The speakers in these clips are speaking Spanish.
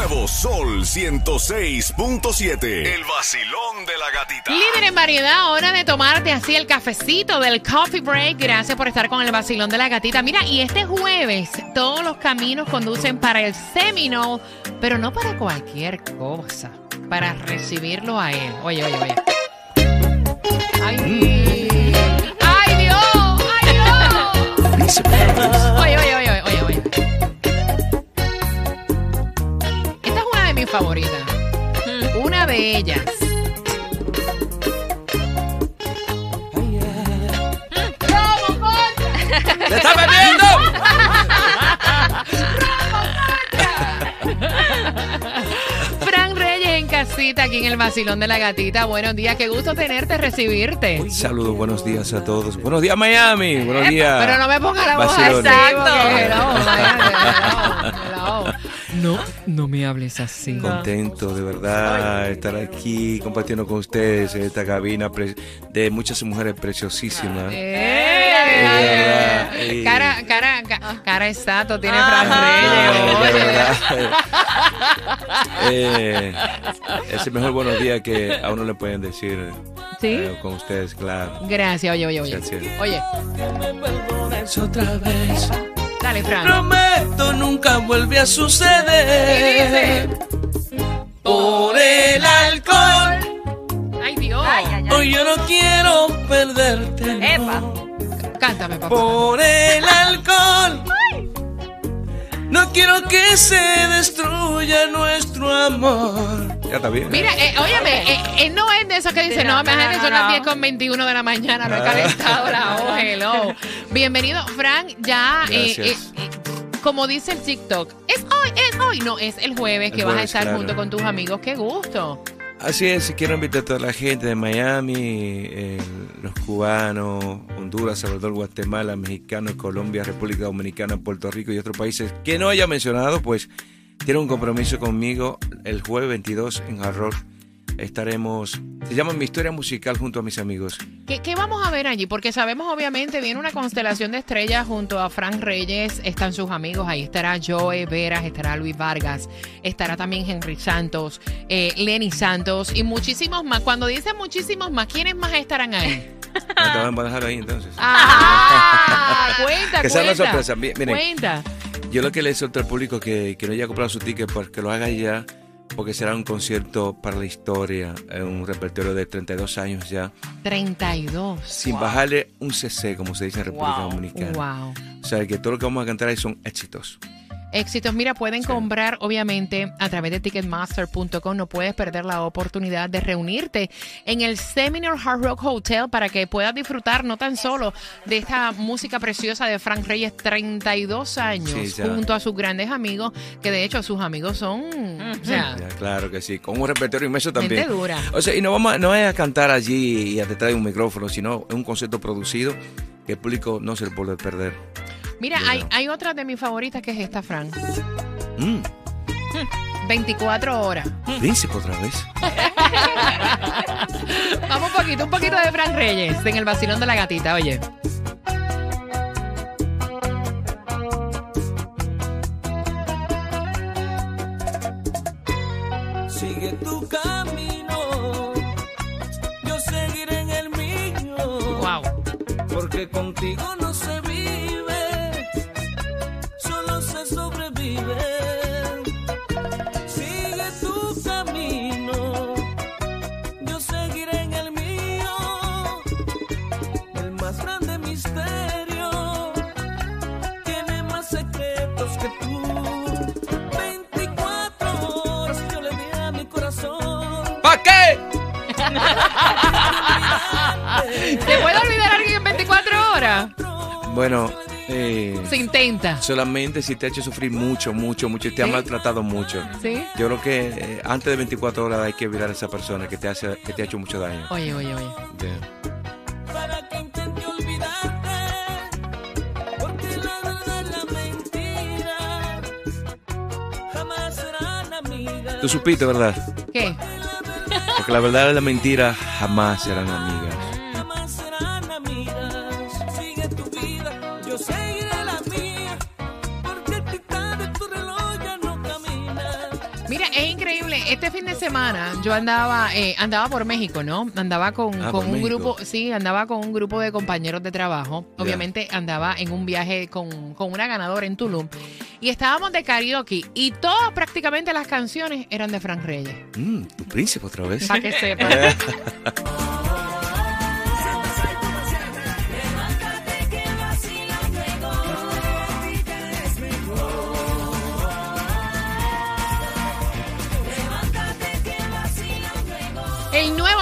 Nuevo Sol 106.7. El vacilón de la gatita. Líder en variedad, hora de tomarte así el cafecito del coffee break. Gracias por estar con el vacilón de la gatita. Mira, y este jueves todos los caminos conducen para el Seminole, pero no para cualquier cosa, para recibirlo a él. Oye, oye, oye. Ay, ay Dios, ay Dios. Oye, oye, oye, oye, oye. Favoritas. Una de ellas. ¡Te está bebiendo! casita aquí en el vacilón de la gatita. Buenos días, qué gusto tenerte, recibirte. Saludos, buenos días a todos. Buenos días, Miami. Buenos días. Pero no me ponga la voz así. hello. No, no me hables así. Contento de verdad estar aquí compartiendo con ustedes en esta cabina pre- de muchas mujeres preciosísimas. Eh, verdad, eh. Cara, cara, ca- cara estato tiene Fran Reyes. Eh, es el mejor buenos días que a uno le pueden decir ¿Sí? eh, con ustedes, claro. Gracias, oye, oye, oye. Gracias. Oye, otra vez. dale, Fran. Prometo nunca vuelve a ¿Qué suceder. Por el alcohol, Ay, Dios. hoy yo no quiero perderte. no. Cántame, papá. Por el alcohol, no quiero que se destruya nuestro amor. Ya está bien. Mira, eh, óyeme, eh, eh, no es de esos que dicen, no, me son las 10 con 21 de la mañana, no he calentado la hoja, hello. Bienvenido, Frank, ya, eh, Gracias. eh, eh, como dice el TikTok, es hoy, es hoy, no, es el jueves El que vas a estar claro. junto con tus amigos, qué gusto. Así es, quiero invitar a toda la gente de Miami, eh, los cubanos, Honduras, Salvador, Guatemala, mexicanos, Colombia, República Dominicana, Puerto Rico y otros países que no haya mencionado, pues tienen un compromiso conmigo el jueves 22 en Hard. Estaremos, se llama Mi Historia Musical junto a mis amigos. ¿Qué, qué vamos a ver allí? Porque sabemos, obviamente, viene una constelación de estrellas junto a Frank Reyes, están sus amigos, ahí estará Joe Veras, estará Luis Vargas, estará también Henry Santos, eh, Lenny Santos y muchísimos más. Cuando dicen muchísimos más, ¿quiénes más estarán ahí? Ah, te van a dejar ahí entonces. ¡Ah! cuenta, Que sea una sorpresa. Miren. Cuenta. Yo lo que le suelto al público que, que no haya comprado su ticket, pues que lo haga ya, porque será un concierto para la historia, eh, un repertorio de 32 años ya, 32. sin bajarle un CC, como se dice en República Wow. Dominicana. Wow. O sea, que todo lo que vamos a cantar ahí son éxitos. Éxitos, mira, pueden Sí. comprar obviamente a través de ticketmaster.com. No puedes perder la oportunidad de reunirte en el Seminole Hard Rock Hotel para que puedas disfrutar no tan solo de esta música preciosa de Frank Reyes, 32 años, Sí, junto a sus grandes amigos, que de hecho sus amigos son, o sea, Ya, claro que sí, con un repertorio inmenso también. gente dura. O sea, y no vamos a, no es a cantar allí y a detrás de un micrófono, sino es un concierto producido que el público no se le puede perder. Mira, hay, hay otra de mis favoritas que es esta, Frank. Mm, 24 horas. príncipe otra vez. Vamos un poquito, un poquito de Frank Reyes en el vacilón de la gatita, oye. Sigue tu camino, yo seguiré en el mío. Wow. Porque contigo no se vive, grande misterio tiene más secretos que tú. 24 horas yo le di a mi corazón. ¿Para qué? ¿Te puede olvidar a alguien en 24 horas? Bueno, eh, Se intenta. solamente si te ha hecho sufrir mucho, mucho, mucho y te ha ¿Sí? maltratado mucho. ¿Sí? Yo creo que eh, antes de 24 horas hay que mirar a esa persona que te, hace, que te ha hecho mucho daño. Oye, oye, oye. Ya. Tú supiste, ¿verdad? ¿Qué? Porque la verdad y la mentira jamás serán amigas. Este fin de semana yo andaba, eh, andaba por México, ¿no? Andaba con, Ah, con un México. grupo, sí, andaba con un grupo de compañeros de trabajo. Obviamente andaba en un viaje con, con una ganadora en Tulum. Y estábamos de karaoke y todas prácticamente las canciones eran de Frank Reyes. Mm, tu príncipe otra vez. Para que sepa.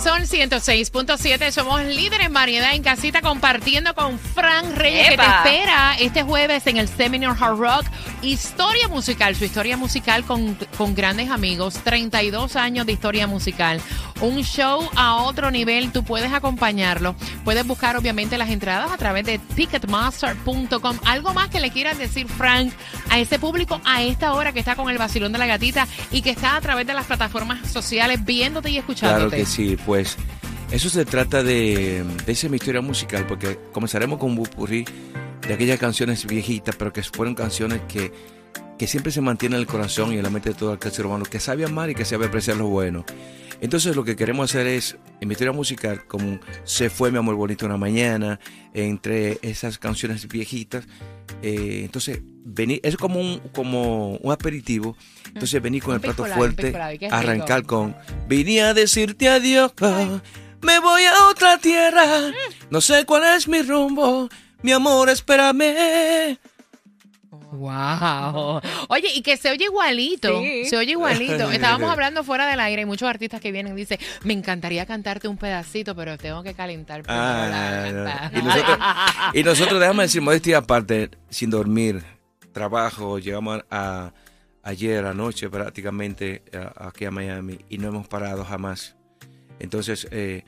El Sol 106.7. Somos líderes en variedad en casita compartiendo con Frank Reyes que te espera este jueves en el Seminar Hard Rock. Historia musical, su historia musical con, con grandes amigos. 32 años de historia musical. Un show a otro nivel. Tú puedes acompañarlo. Puedes buscar obviamente las entradas a través de ticketmaster.com. Algo más que le quieras decir, Frank, a ese público a esta hora que está con el vacilón de la gatita y que está a través de las plataformas sociales viéndote y escuchándote. Claro que sí, pues eso se trata de, de esa historia musical, porque comenzaremos con un popurrí de aquellas canciones viejitas, pero que fueron canciones que, que siempre se mantienen en el corazón y en la mente de todo el ser humano, que sabe amar y que sabe apreciar lo bueno. Entonces lo que queremos hacer es, en mi historia musical, como Se fue mi amor bonito una mañana, entre esas canciones viejitas, eh, entonces venir, es como un, como un aperitivo, entonces venir con Un el plato fuerte, arrancar con Vine a decirte adiós, me voy a otra tierra, no sé cuál es mi rumbo, mi amor, espérame. Wow. Oye, y que se oye igualito. Sí. Se oye igualito. Estábamos hablando fuera del aire y muchos artistas que vienen y dicen, me encantaría cantarte un pedacito, pero tengo que calentar primero la Ah, no, no. garganta". Y nosotros, y nosotros, déjame decir, modestia aparte, sin dormir, trabajo, llegamos a, ayer anoche prácticamente aquí a Miami y no hemos parado jamás. Entonces, eh,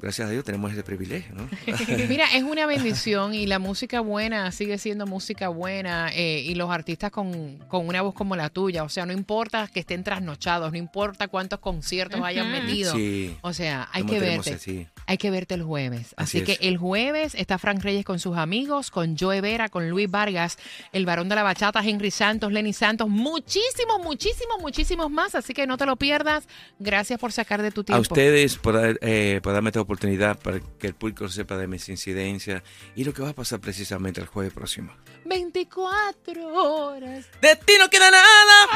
gracias a Dios tenemos ese privilegio, ¿no? Mira, es una bendición y la música buena sigue siendo música buena eh, y los artistas con, con una voz como la tuya, o sea, no importa que estén trasnochados, no importa cuántos conciertos hayan metido, Sí. o sea, hay que verte. así. Hay que verte el jueves. Así, Así que es. el jueves está Frank Reyes con sus amigos, con Joe Vera, con Luis Vargas, el varón de la bachata, Henry Santos, Lenny Santos, muchísimos, muchísimos, muchísimos más. Así que no te lo pierdas. Gracias por sacar de tu tiempo. A ustedes por, eh, por darme esta oportunidad para que el público sepa de mis incidencias y lo que va a pasar precisamente el jueves próximo. 24 horas. De ti no queda nada,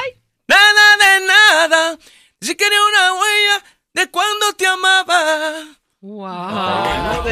nada de nada. Ni siquiera una huella de cuando te amaba. Wow.